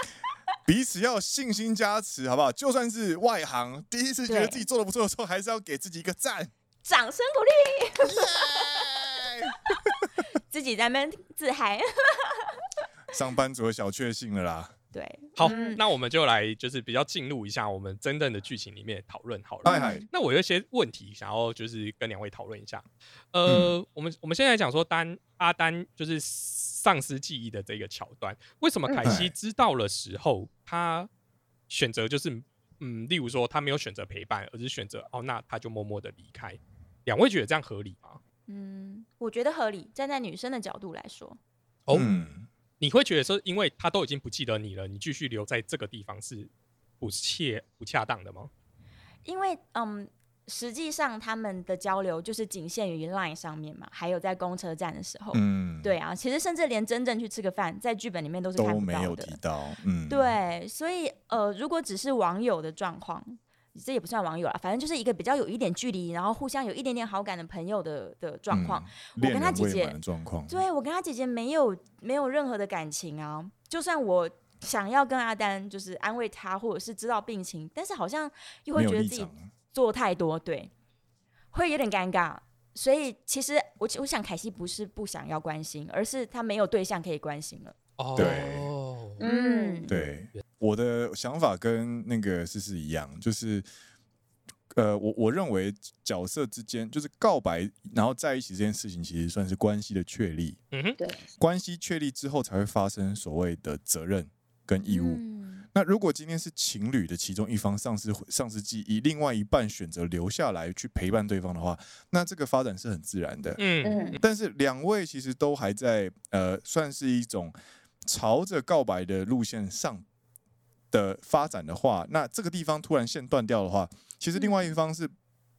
Speaker 4: 彼此要信心加持，好不好？就算是外行，第一次觉得自己做的不错的时候，还是要给自己一个赞。
Speaker 5: 掌声鼓励，自己在那边自嗨。
Speaker 4: 上班族的小确幸了啦。
Speaker 5: 对，
Speaker 1: 好，
Speaker 5: 嗯
Speaker 1: 那我们就来就是比较进入一下我们真正的剧情里面讨论好了。那我有一些问题想要就是跟两位讨论一下。呃，
Speaker 4: 嗯
Speaker 1: 我们我们现在讲说丹阿丹就是丧失记忆的这个桥段，为什么凯西
Speaker 4: 嗯
Speaker 1: 知道了时候，他选择就是嗯，例如说他没有选择陪伴，而是选择哦，那他就默默的离开。两位觉得这样合理吗？
Speaker 5: 嗯，我觉得合理。站在女生的角度来说，
Speaker 1: 哦，
Speaker 4: 嗯，
Speaker 1: 你会觉得说，因为他都已经不记得你了，你继续留在这个地方是不切不恰当的吗？
Speaker 5: 因为嗯，实际上他们的交流就是仅限于 Line 上面嘛，还有在公车站的时候。
Speaker 4: 嗯，
Speaker 5: 对啊，其实甚至连真正去吃个饭，在剧本里面都是看
Speaker 4: 都
Speaker 5: 不到的
Speaker 4: 没有提。到。嗯，，
Speaker 5: 对，所以呃，如果只是网友的状况，这也不算网友啦，反正就是一个比较有一点距离，然后互相有一点点好感的朋友的的状况。我跟他姐姐。对我跟他姐姐没有没有任何的感情啊，就算我想要跟阿丹就是安慰他，或者是知道病情，但是好像又会觉得自己。做太多，对，会有点尴尬。所以其实我我想凯西不是不想要关心，而是他没有对象可以关心了。
Speaker 1: 哦，
Speaker 4: 对
Speaker 5: 嗯，
Speaker 4: 对，我的想法跟那个思思一样，就是，呃，我我认为角色之间就是告白，然后在一起这件事情，其实算是关系的确立。
Speaker 1: 嗯哼，
Speaker 5: 对，
Speaker 4: 关系确立之后，才会发生所谓的责任跟义务。
Speaker 5: 嗯
Speaker 4: 那如果今天是情侣的其中一方丧失丧失记忆，另外一半选择留下来去陪伴对方的话，那这个发展是很自然的。
Speaker 1: 嗯
Speaker 5: 嗯
Speaker 4: 但是两位其实都还在呃，算是一种朝着告白的路线上的发展的话，那这个地方突然线断掉的话，其实另外一方是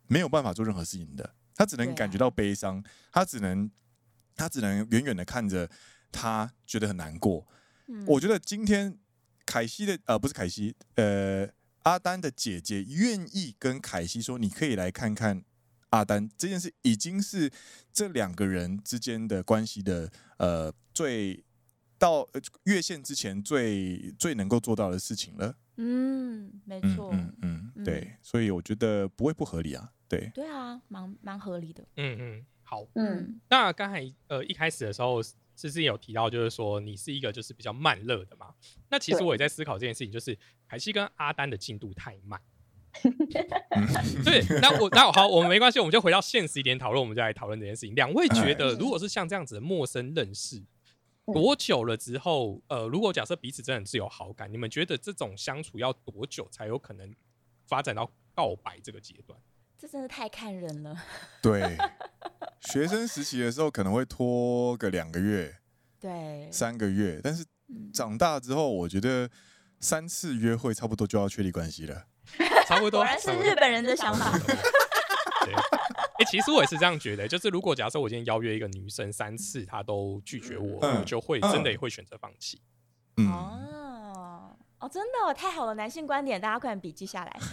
Speaker 4: 没有办法做任何事情的，他只能感觉到悲伤，他只能他只能远远的看着他觉得很难过。
Speaker 5: 嗯。
Speaker 4: 我觉得今天凯西的呃不是凯西，呃阿丹的姐姐愿意跟凯西说，你可以来看看阿丹这件事，已经是这两个人之间的关系的呃最到呃越线之前最最能够做到的事情了。
Speaker 5: 嗯，没
Speaker 4: 嗯
Speaker 5: 错，
Speaker 4: 嗯嗯，
Speaker 5: 嗯
Speaker 4: 对，所以我觉得不会不合理啊。对，
Speaker 5: 对啊，蛮蛮合理的。
Speaker 1: 嗯嗯，好。
Speaker 5: 嗯
Speaker 1: 那刚才呃一开始的时候，思思有提到，就是说你是一个就是比较慢热的嘛。那其实我也在思考这件事情，就是凯西跟阿丹的进度太慢。
Speaker 4: 嗯
Speaker 1: 对，那我那好，我们没关系，我们就回到现实一点讨论，我们就来讨论这件事情。两位觉
Speaker 4: 哎
Speaker 1: 得，如果是像这样子的陌生认识，
Speaker 5: 嗯
Speaker 1: 多久了之后，呃，如果假设彼此真的是有好感，你们觉得这种相处要多久才有可能发展到告白这个阶段？
Speaker 5: 这真的太看人了。
Speaker 4: 对，学生时期的时候可能会拖个两个月、
Speaker 5: 对，
Speaker 4: 三个月，但是
Speaker 5: 嗯
Speaker 4: 长大之后，我觉得三次约会差不多就要确立关系了。
Speaker 1: 差不多，
Speaker 5: 果然是日本人的想法。
Speaker 1: 对，哎、其实我也是这样觉得，就是如果假设我今天邀约一个女生三次，她都拒绝我，
Speaker 4: 嗯
Speaker 1: 我就会真的也会选择放弃。
Speaker 4: 嗯，
Speaker 5: 哦哦，真的、哦、太好了，男性观点，大家快点笔记下来。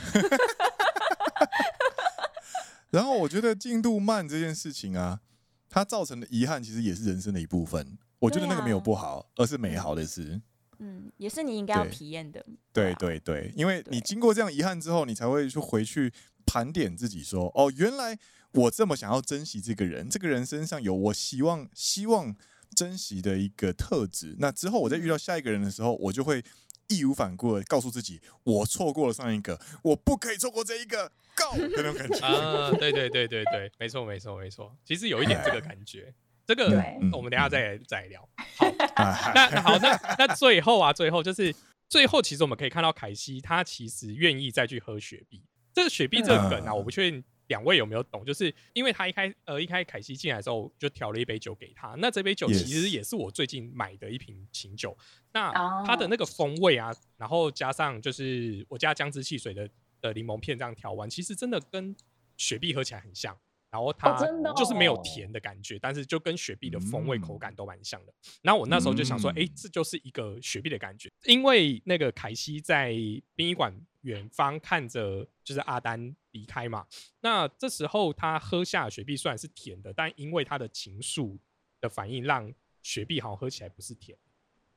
Speaker 4: 然后我觉得进度慢这件事情啊，它造成的遗憾其实也是人生的一部分。我觉得那个没有不好，而是美好的事。
Speaker 5: 嗯，也是你应该要体验的。
Speaker 4: 对
Speaker 5: 啊
Speaker 4: 对对，因为你经过这样遗憾之后，你才会去回去盘点自己说，哦，原来我这么想要珍惜这个人，这个人身上有我希望希望珍惜的一个特质。那之后我再遇到下一个人的时候，我就会义无反顾的告诉自己，我错过了上一个，我不可以错过这一个，，Go 那种感觉。
Speaker 1: 啊，对对对对对，没错没错没错，其实有一点这个感觉，这个我们等下再再聊。好，
Speaker 4: 哎
Speaker 1: 那好，那那最后啊，最后就是最后，其实我们可以看到凯西他其实愿意再去喝雪碧。这个雪碧这个梗啊，
Speaker 4: 嗯
Speaker 1: 我不确定两位有没有懂，就是因为他一开呃一开凯西进来的时候就调了一杯酒给他，那这杯酒其实也是我最近买的一瓶琴酒。那
Speaker 5: 哦
Speaker 1: 它的那个风味啊，然后加上就是我加姜汁汽水的的柠檬片这样调完，其实真的跟雪碧喝起来很像。然后它
Speaker 5: 真的
Speaker 1: 就是没有
Speaker 5: 哦
Speaker 1: 甜的感觉，但是就跟雪碧的风味
Speaker 4: 嗯
Speaker 1: 口感都蛮像的。然后我那时候就想说，
Speaker 4: 嗯
Speaker 1: 哎、这就是一个雪碧的感觉，因为那个凯西在殡仪馆远方看着就是阿丹离开嘛，那这时候他喝下的雪碧虽然是甜的，但因为他的情愫的反应，让雪碧好像喝起来不是甜，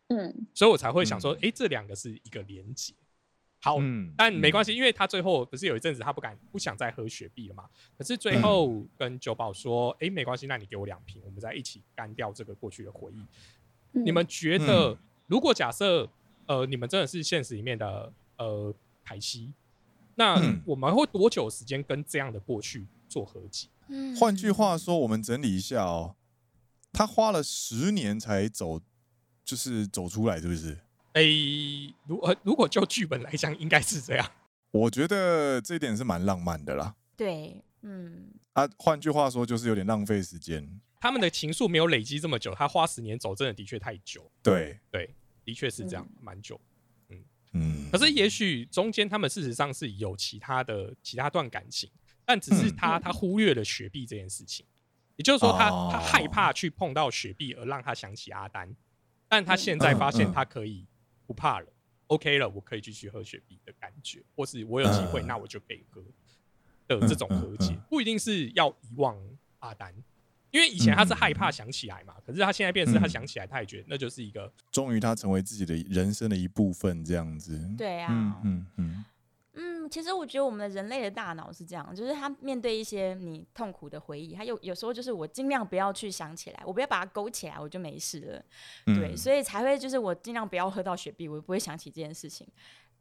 Speaker 5: 嗯，
Speaker 1: 所以我才会想说
Speaker 4: 嗯，
Speaker 1: 哎、这两个是一个连结。好，
Speaker 4: 嗯
Speaker 1: 但没关系，因为他最后不是有一阵子他不敢不想再喝雪碧了嘛，可是最后跟酒保说，哎、没关系，那你给我两瓶，我们再一起干掉这个过去的回忆。
Speaker 5: 嗯。
Speaker 1: 你们觉得，如果假设呃你们真的是现实里面的呃凯西，那
Speaker 4: 嗯
Speaker 1: 我们会多久时间跟这样的过去做合集？
Speaker 3: 嗯
Speaker 4: 换句话说，我们整理一下哦，他花了十年才走，就是走出来，是不是？
Speaker 1: 哎、如呃如果就剧本来讲，应该是这样。
Speaker 4: 我觉得这一点是蛮浪漫的啦。
Speaker 5: 对，嗯，
Speaker 4: 啊，换句话说，就是有点浪费时间。
Speaker 1: 他们的情愫没有累积这么久，他花十年走，真的的确太久。
Speaker 4: 对，
Speaker 1: 对，的确是这样，蛮久。
Speaker 4: 嗯，
Speaker 1: 可是也许中间他们事实上是有其他的其他段感情，但只是他、他忽略了雪碧这件事情，也就是说他、
Speaker 4: 哦。
Speaker 1: 他害怕去碰到雪碧，而让他想起阿丹，但他现在发现他可以不怕了、o k 了，我可以继续喝雪碧的感觉，或是我有机会，
Speaker 4: 嗯。
Speaker 1: 那我就可以喝的这种和解，不一定是要遗忘阿丹。因为以前他是害怕想起来嘛，可是他现在变成是他
Speaker 4: 嗯
Speaker 1: 想起来，他也觉得那就是一个
Speaker 4: 终于他成为自己的人生的一部分，这样子。
Speaker 5: 对啊，
Speaker 4: 嗯嗯嗯，
Speaker 5: 嗯，其实我觉得我们的人类的大脑是这样，就是他面对一些你痛苦的回忆，他有有时候就是我尽量不要去想起来，我不要把它勾起来，我就没事了。对，
Speaker 4: 嗯
Speaker 5: 所以才会就是我尽量不要喝到雪碧，我不会想起这件事情。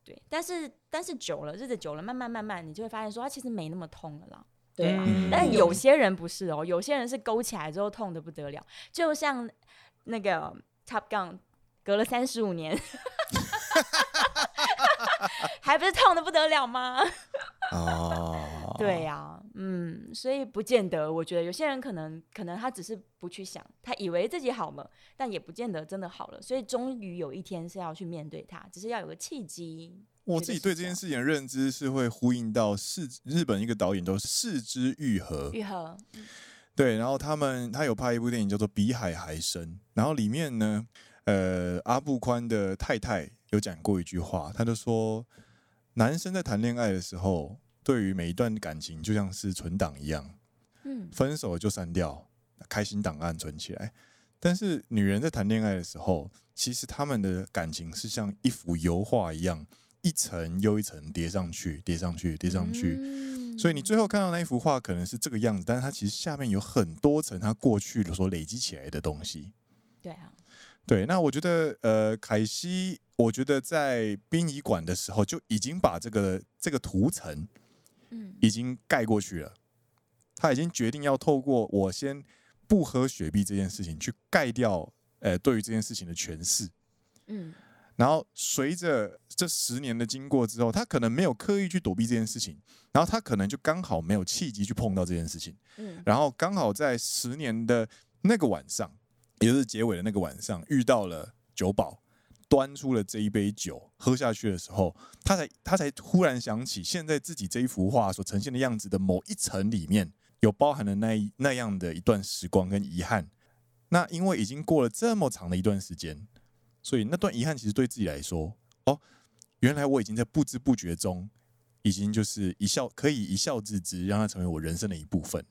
Speaker 5: 对，但是但是久了，日子久了，慢慢慢慢，你就会发现说，它其实没那么痛了啦。对啊，
Speaker 4: 嗯
Speaker 5: 但有些人不是哦，有些人是勾起来之后痛的不得了，就像那个 Top Gun，隔了三十五年，还不是痛的不得了吗？
Speaker 4: 哦，
Speaker 5: 对呀、嗯，所以不见得。我觉得有些人可能可能他只是不去想，他以为自己好了，但也不见得真的好了。所以终于有一天是要去面对他，只是要有个契机。
Speaker 4: 我自己对这件事情的认知是会呼应到四日本一个导演都四之愈合，
Speaker 5: 愈合，
Speaker 4: 对，然后他们他有拍一部电影叫做《比海还深》，然后里面呢，呃，阿布宽的太太有讲过一句话，他就说，男生在谈恋爱的时候，对于每一段感情就像是存档一样，
Speaker 5: 嗯
Speaker 4: 分手就删掉，开心档案存起来。但是女人在谈恋爱的时候，其实他们的感情是像一幅油画一样，一层又一层叠上去，叠上去，叠上去。
Speaker 5: 嗯
Speaker 4: 所以你最后看到那一幅画可能是这个样子，但是它其实下面有很多层它过去所累积起来的东西。
Speaker 5: 对啊，
Speaker 4: 对，那我觉得呃，凯西，我觉得在殡仪馆的时候就已经把这个这个图层
Speaker 5: 嗯
Speaker 4: 已经盖过去了，他已经决定要透过我先不喝雪碧这件事情去盖掉呃对于这件事情的诠释。
Speaker 5: 嗯
Speaker 4: 然后随着这十年的经过之后，他可能没有刻意去躲避这件事情，然后他可能就刚好没有契机去碰到这件事情，
Speaker 5: 嗯
Speaker 4: 然后刚好在十年的那个晚上，也就是结尾的那个晚上，遇到了酒保，端出了这一杯酒喝下去的时候，他才他才忽然想起，现在自己这一幅画所呈现的样子的某一层里面有包含了那一那样的一段时光跟遗憾。那因为已经过了这么长的一段时间，所以那段遗憾其实对自己来说，哦，原来我已经在不知不觉中，已经就是一笑可以一笑置之，让它成为我人生的一部分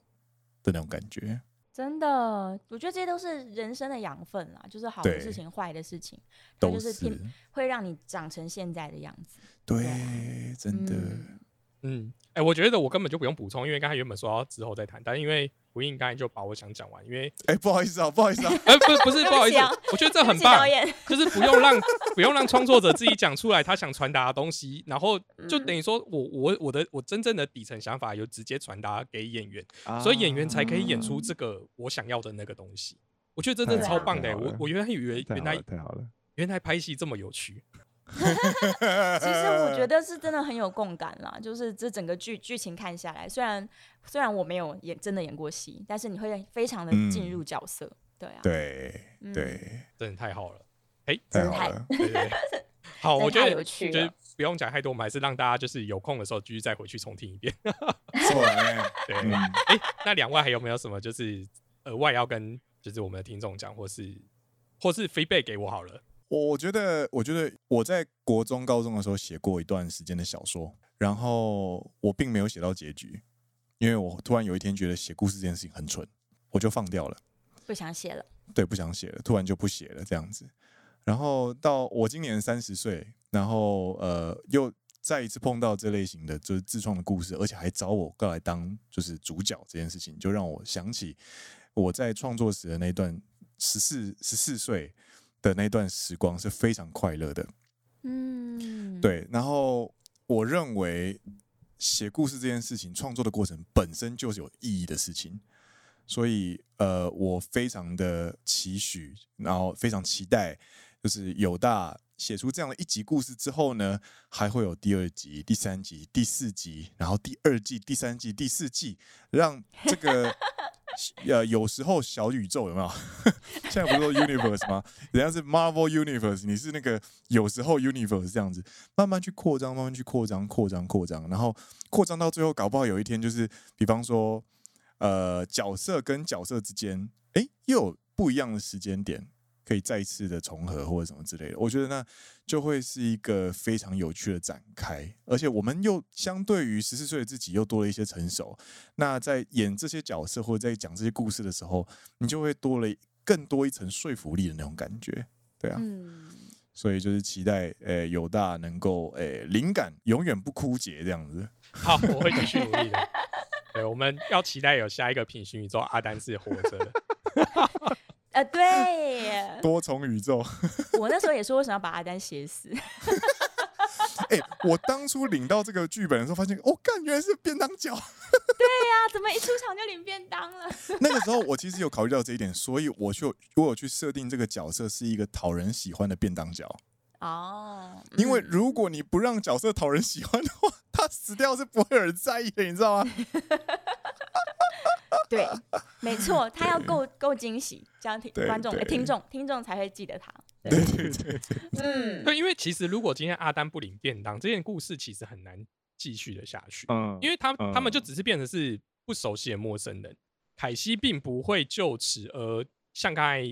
Speaker 4: 的那种感觉。
Speaker 5: 真的，我觉得这些都是人生的养分啦，就是好的事情、坏的事情，它
Speaker 4: 都
Speaker 5: 就是会让你长成现在的样子。
Speaker 4: 对
Speaker 5: 对，
Speaker 4: 真的。
Speaker 5: 嗯
Speaker 1: 嗯，哎、我觉得我根本就不用补充，因为刚才原本说要之后再谈，但因为胡应刚才就把我想讲完，因为
Speaker 4: 哎、不好意思啊，不好意思啊，
Speaker 1: 呃不不是不好意思我觉得这很棒，就是不用让不用让创作者自己讲出来他想传达的东西，然后就
Speaker 5: 嗯
Speaker 1: 等于说我我我的我真正的底层想法有直接传达给演员，
Speaker 4: 啊
Speaker 1: 所以演员才可以演出这个我想要的那个东西。我觉得真的超棒的、
Speaker 4: 太好了
Speaker 1: 我我原来以为原来
Speaker 4: 太好了。
Speaker 1: 原来拍戏这么有趣，
Speaker 5: 其实我觉得 是真的很有共感啦，就是这整个剧剧情看下来，虽然虽然我没有演真的演过戏，但是你会非常的进入角色，对啊，
Speaker 4: 对
Speaker 5: 嗯。
Speaker 4: 对，
Speaker 1: 真的太好了。哎、
Speaker 4: 太好了。
Speaker 1: 对对对，好，我觉得
Speaker 5: 有趣
Speaker 1: 就是
Speaker 5: 了。
Speaker 1: 不用讲太多，我们还是让大家就是有空的时候继续再回去重听一遍。
Speaker 4: 错了，哎。
Speaker 1: 对，
Speaker 4: 嗯。
Speaker 1: 哎、那两位还有没有什么就是额外要跟就是我们的听众讲，或是或是 feedback 给我好了？
Speaker 4: 我我觉得，我觉得我在国中、高中的时候写过一段时间的小说，然后我并没有写到结局，因为我突然有一天觉得写故事这件事情很蠢，我就放掉了。
Speaker 5: 不想写了，
Speaker 4: 对，不想写了，突然就不写了这样子。然后到我今年三十岁，然后呃，又再一次碰到这类型的就是自创的故事，而且还找我过来当就是主角这件事情，就让我想起我在创作时的那段十四十四岁的那段时光是非常快乐的。
Speaker 5: 嗯，，
Speaker 4: 对，然后我认为写故事这件事情，创作的过程本身就是有意义的事情，所以呃，我非常的期许，然后非常期待，就是有大写出这样的一集故事之后呢，还会有第二集、第三集、第四集，然后第二季、第三季、第四季，让这个呃有时候小宇宙有没有？现在不是说 universe 吗？人家是 Marvel Universe，你是那个有时候 Universe 这样子，慢慢去扩张，慢慢去扩张，扩张，扩张，然后扩张到最后，搞不好有一天就是，比方说，呃，角色跟角色之间，哎，又有不一样的时间点，可以再一次的重合或者什么之类的。我觉得那就会是一个非常有趣的展开，而且我们又相对于十四岁的自己又多了一些成熟。那在演这些角色或者在讲这些故事的时候，你就会多了更多一层说服力的那种感觉。对啊，
Speaker 5: 嗯，
Speaker 4: 所以就是期待，呃，有大能够，呃，灵感永远不枯竭这样子。
Speaker 1: 好，我会继续努力的。对，我们要期待有下一个平行宇宙，阿丹是活着的。
Speaker 5: 呃，对，
Speaker 4: 多重宇宙，
Speaker 5: 我那时候也说为什么要把阿丹写死，
Speaker 4: 哎、我当初领到这个剧本的时候，发现，哦，干，原来是便当角。
Speaker 5: 啊，怎么一出场就领便当了？
Speaker 4: 那个时候我其实有考虑到这一点，所以我就我有去设定这个角色是一个讨人喜欢的便当角。
Speaker 5: 哦，
Speaker 4: 因为
Speaker 5: 嗯
Speaker 4: 如果你不让角色讨人喜欢的话，他死掉是不会有人在意的，你知道吗？
Speaker 5: 对，没错，他要够够惊喜，这样听
Speaker 4: 对
Speaker 5: 观众、听众听众才会记得他。
Speaker 4: 对对对对，
Speaker 5: 嗯，
Speaker 1: 对，因为其实如果今天阿丹不领便当，这件故事其实很难继续的下去，
Speaker 4: 嗯
Speaker 1: 因为他他们就
Speaker 4: 嗯
Speaker 1: 只是变成是不熟悉的陌生人。凯西并不会就此而像刚才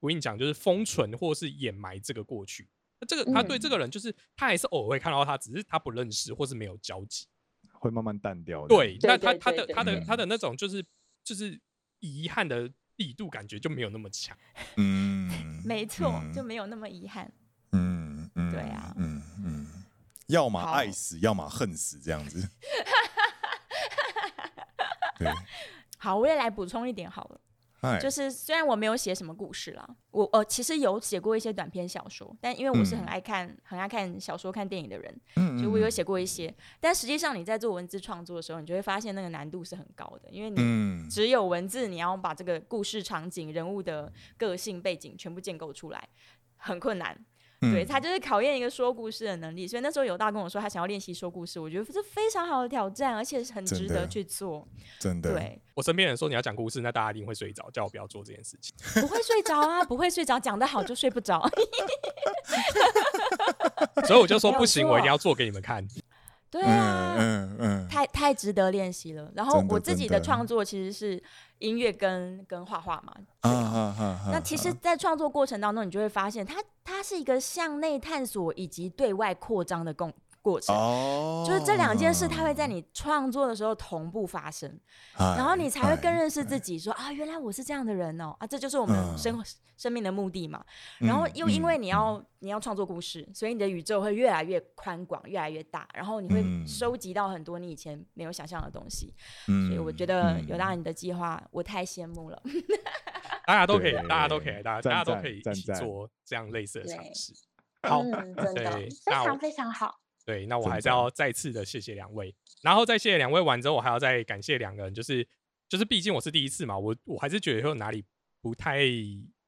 Speaker 1: 我跟你讲，就是封存或是掩埋这个过去。那这个他对这个人，就是他还是偶尔会看到他，只是他不认识或是没有交集。
Speaker 4: 会慢慢淡掉。
Speaker 1: 对，那他他的他的
Speaker 4: 嗯
Speaker 1: 他的那种就是就是遗憾的力度感觉就没有那么强。
Speaker 4: 嗯，
Speaker 5: 没错，
Speaker 4: 嗯
Speaker 5: 就没有那么遗憾。
Speaker 4: 嗯嗯，
Speaker 5: 对啊
Speaker 4: 嗯嗯，要么爱死，要么恨死，这样子。对，
Speaker 5: 好，我也来补充一点好了。
Speaker 4: 哎，
Speaker 5: 就是虽然我没有写什么故事啦，我呃其实有写过一些短篇小说，但因为我是很
Speaker 4: 嗯
Speaker 5: 爱看、很爱看小说、看电影的人，
Speaker 4: 嗯
Speaker 5: 所以我有写过一些。但实际上你在做文字创作的时候，你就会发现那个难度是很高的，因为你
Speaker 4: 嗯
Speaker 5: 只有文字，你要把这个故事场景、人物的个性背景全部建构出来，很困难。对，他就是考验一个说故事的能力。所以那时候有大跟我说他想要练习说故事，我觉得这非常好的挑战，而且是很值得去做。
Speaker 4: 真的，
Speaker 5: 对，
Speaker 1: 我身边人说你要讲故事，那大家一定会睡着，叫我不要做这件事情。
Speaker 5: 不会睡着啊，不会睡着，讲得好就睡不着。
Speaker 1: 所以我就说不行，我一定要做给你们看。
Speaker 5: 对啊，
Speaker 4: 嗯嗯嗯，
Speaker 5: 太太值得练习了。然后我自己
Speaker 4: 的
Speaker 5: 的创作其实是音乐跟跟画画嘛。
Speaker 4: 啊
Speaker 5: 对啊
Speaker 4: 啊啊啊！
Speaker 5: 那其实，在创作过程当中，你就会发现它，它是一个向内探索以及对外扩张的共过程。
Speaker 4: 哦，
Speaker 5: 就是这两件事，它会在你创作的时候同步发生，
Speaker 4: 哎，
Speaker 5: 然后你才会更认识
Speaker 4: 哎
Speaker 5: 自。己说啊，原来我是这样的人哦，啊，这就是我们
Speaker 4: 嗯
Speaker 5: 生、生命的目的嘛。然后又因为你要、你要创作故事，所以你的宇宙会越来越宽广，越来越大，然后你会
Speaker 4: 嗯
Speaker 5: 收集到很多你以前没有想象的东西。
Speaker 4: 嗯
Speaker 5: 所以我觉得
Speaker 4: 嗯
Speaker 5: 有大你的计划，我太羡慕了。
Speaker 1: 大家都可以，大家都可以，大家大家都可以一起做这样类似的尝
Speaker 3: 对
Speaker 1: 试。好，
Speaker 3: 嗯，真的非常非常好。
Speaker 1: 对，那我还是要再次的谢谢两位，然后再谢谢两位完之后，我还要再感谢两个人，就是就是毕竟我是第一次嘛，我我还是觉得有哪里不太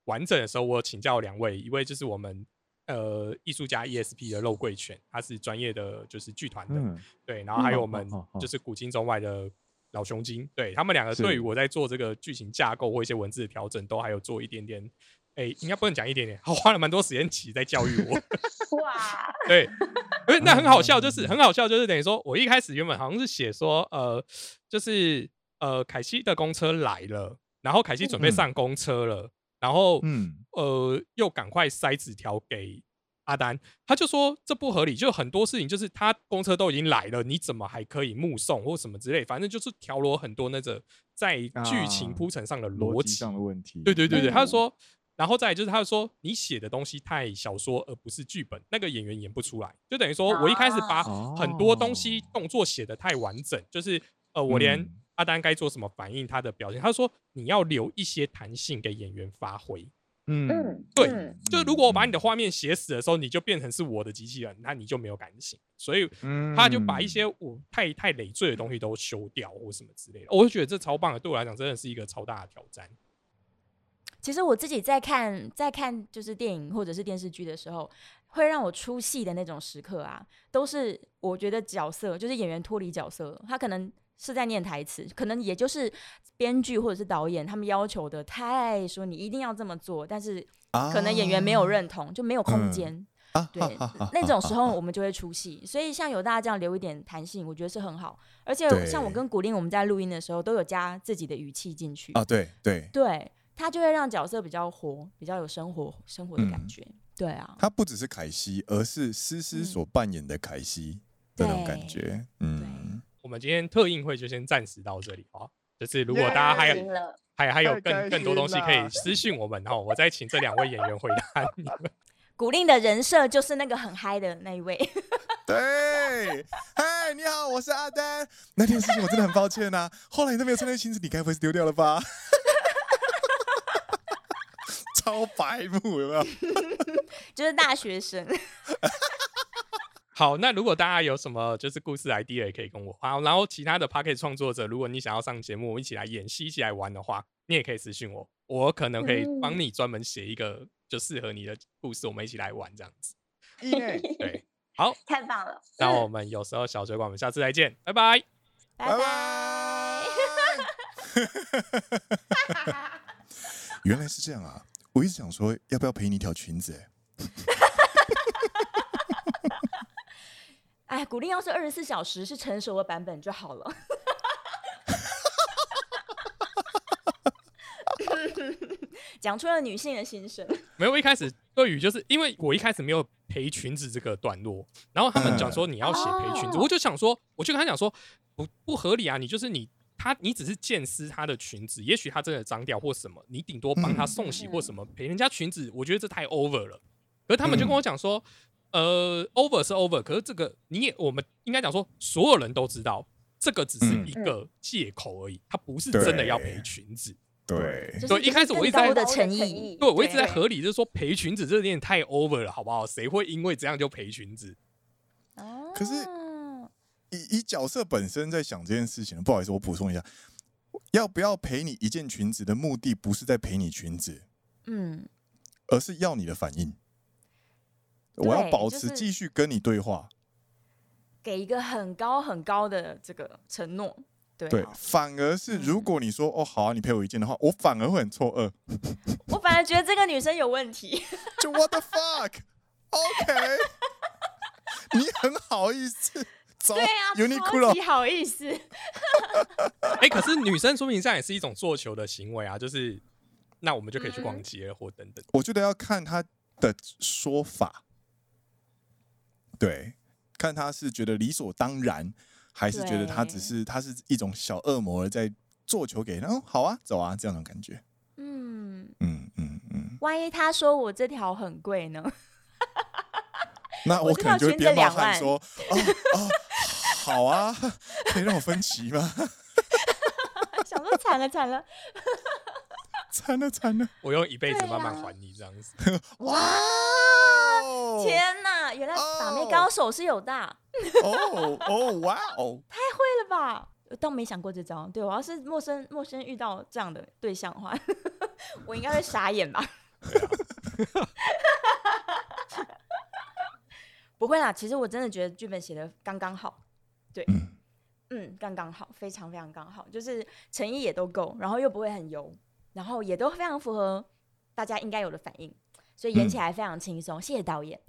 Speaker 1: 完整的时候，我有请教两位，一位就是我们呃艺术家 ESP 的肉桂犬，他是专业的就是剧团的，
Speaker 4: 嗯，
Speaker 1: 对，然后还有
Speaker 4: 嗯
Speaker 1: 我们就是。古今中外的老熊精，对他们两个
Speaker 4: 是
Speaker 1: 对于我在做这个剧情架构或一些文字的调整，都还有做一点点，哎、应该不能讲一点点，他花了蛮多时间其实在教育我。
Speaker 3: 哇，
Speaker 1: 对，因为那很好笑，就是很好笑，就是等于说我一开始原本好像是写说，呃，就是呃，凯西的公车来了，然后凯西准备
Speaker 4: 嗯。
Speaker 1: 上公车了，然后
Speaker 4: 嗯。
Speaker 1: 呃，又赶快塞纸条给阿丹，他就说这不合理，就很多事情就是他公车都已经来了，你怎么还可以目送或什么之类，反正就是调罗很多那个在剧情
Speaker 4: 啊
Speaker 1: 铺陈上的
Speaker 4: 逻
Speaker 1: 逻辑
Speaker 4: 辑上的问题。
Speaker 1: 对对对对，
Speaker 3: 嗯。
Speaker 1: 他就说，然后再来就是他就说你写的东西太小说而不是剧本，那个演员演不出来，就等于说我一开始把
Speaker 4: 哦
Speaker 1: 很多东西动作写的太完整，就是呃我连
Speaker 4: 嗯
Speaker 1: 阿丹该做什么反应，他的表现，他说你要留一些弹性给演员发挥。
Speaker 4: 嗯
Speaker 3: 嗯，
Speaker 1: 对
Speaker 3: 嗯
Speaker 1: 就如果我把你的画面写死的时候，你就变成是我的机器人，那你就没有感情。所以
Speaker 4: 嗯
Speaker 1: 他就把一些我太太累赘的东西都修掉或什么之类的，我就觉得这超棒的，对我来讲真的是一个超大的挑战。
Speaker 5: 其实我自己在看在看就是电影或者是电视剧的时候，会让我出戏的那种时刻啊，都是我觉得角色就是演员脱离角色，他可能是在念台词，可能也就是编剧或者是导演他们要求的太说你一定要这么做，但是可能演员没有认同，就没有空间。
Speaker 4: 啊，
Speaker 5: 对，那种时候我们就会出戏，所以像有大家这样留一点弹性，我觉得是很好。而且像我跟古令，我们在录音的时候都有加自己的语气进去，
Speaker 4: 啊，对对，
Speaker 5: 对，它就会让角色比较活，比较有生活生活的感
Speaker 4: 嗯
Speaker 5: 觉。对啊，
Speaker 4: 他不只是凯西，而是思思
Speaker 5: 嗯
Speaker 4: 所扮演的凯西的那种感
Speaker 5: 对
Speaker 4: 觉。嗯，
Speaker 1: 我们今天特映会就先暂时到这里啊。就是如果大家还
Speaker 3: 赢了，
Speaker 1: 还还有更更多东西可以私讯我们，然后我再请这两位演员回答你们。
Speaker 5: 古令的人设就是那个很嗨的那一位。
Speaker 4: 对，嗨，你好，我是阿丹。那件事情我真的很抱歉呐、后来你都没有穿那个裙子，你该不会是丢掉了吧？超白目，有没有？
Speaker 5: 就是大学生，
Speaker 1: 好，那如果大家有什么就是故事 idea 也可以跟我好，然后其他的 p a c k e t 创作者，如果你想要上节目，我们一起来演戏，一起来玩的话，你也可以私信我，我可能可以帮你专门写一个就适合你的故事，我们一起来玩这样子。对，好，
Speaker 3: 太棒了。
Speaker 1: 那我们有时候小水管，我们下次再见，拜拜。
Speaker 5: 拜拜。
Speaker 4: 拜。原来是这样啊！我一直想说要不要陪你一条裙子、欸，
Speaker 5: 哎，古令要是二十四小时是成熟的版本就好了。讲出了女性的心声。
Speaker 1: 没有，我一开始对于就是因为我一开始没有陪裙子这个段落，然后他们讲说你要写陪裙子，
Speaker 5: 哦
Speaker 1: 我就想说，我就跟他讲说不不合理啊，你就是你他你只是见撕他的裙子，也许他真的脏掉或什么，你顶多帮他送洗或什么，陪人家裙子，我觉得这太 over 了。可是他们就跟我讲说，呃，over 是 over，可是这个你也我们应该讲说，所有人都知道。这个只是
Speaker 4: 嗯
Speaker 1: 一个借口而已，他不是真的要赔裙子。
Speaker 4: 对
Speaker 5: 就，是
Speaker 1: 对一开始我一直在
Speaker 5: 的诚意，
Speaker 1: 对，我一直在合理，就是说赔裙子这有点太 over 了，好不好？谁会因为这样就赔裙子？
Speaker 5: 哦
Speaker 4: 可是以以角色本身在想这件事情，不好意思，我补充一下，要不要陪你一件裙子的目的，不是在陪你裙子，
Speaker 5: 嗯，
Speaker 4: 而是要你的反应。我要保持继续跟你对话，
Speaker 5: 给一个很高很高的这个承诺，对啊
Speaker 4: 对，反而是如果你说、哦好啊，你陪我一件的话，我反而会很错愕，
Speaker 5: 我反而觉得这个女生有问题。
Speaker 4: 就 what the fuck，OK，你很好意思找
Speaker 5: 对啊，超
Speaker 4: Uniqlo
Speaker 5: 级好意思。
Speaker 1: 哎、可是女生说明这样也是一种做球的行为啊，就是那我们就可以去
Speaker 5: 嗯
Speaker 1: 逛街了或等等。
Speaker 4: 我觉得要看他的说法。对，看他是觉得理所当然，还是觉得他只是他是一种小恶魔在做球给他，哦，好啊，走啊，这样的感觉。
Speaker 5: 嗯，
Speaker 4: 嗯嗯嗯，
Speaker 5: 万一他说我这条很贵呢？
Speaker 4: 那
Speaker 5: 我
Speaker 4: 我可能就会
Speaker 5: 这条裙子
Speaker 4: 边冒汗
Speaker 5: 2万
Speaker 4: 说，哦哦，好啊，可以让我分期吗？
Speaker 5: 想说惨了惨了，
Speaker 4: 惨了惨了，
Speaker 1: 我用一辈子慢慢
Speaker 5: 啊
Speaker 1: 还你这样子。
Speaker 4: 哇哦！
Speaker 5: 天哪！原来把妹
Speaker 4: 哦
Speaker 5: 高手是有大，
Speaker 4: 哦哦哇哦！
Speaker 5: 太会了吧？我倒没想过这招。对我要是陌生陌生遇到这样的对象的话，我应该会傻眼吧？不会啦，其实我真的觉得剧本写的刚刚好，对，
Speaker 4: 嗯
Speaker 5: 嗯，刚刚好，非常非常刚好，就是诚意也都够，然后又不会很油，然后也都非常符合大家应该有的反应，所以演起来非常轻松。谢谢导演。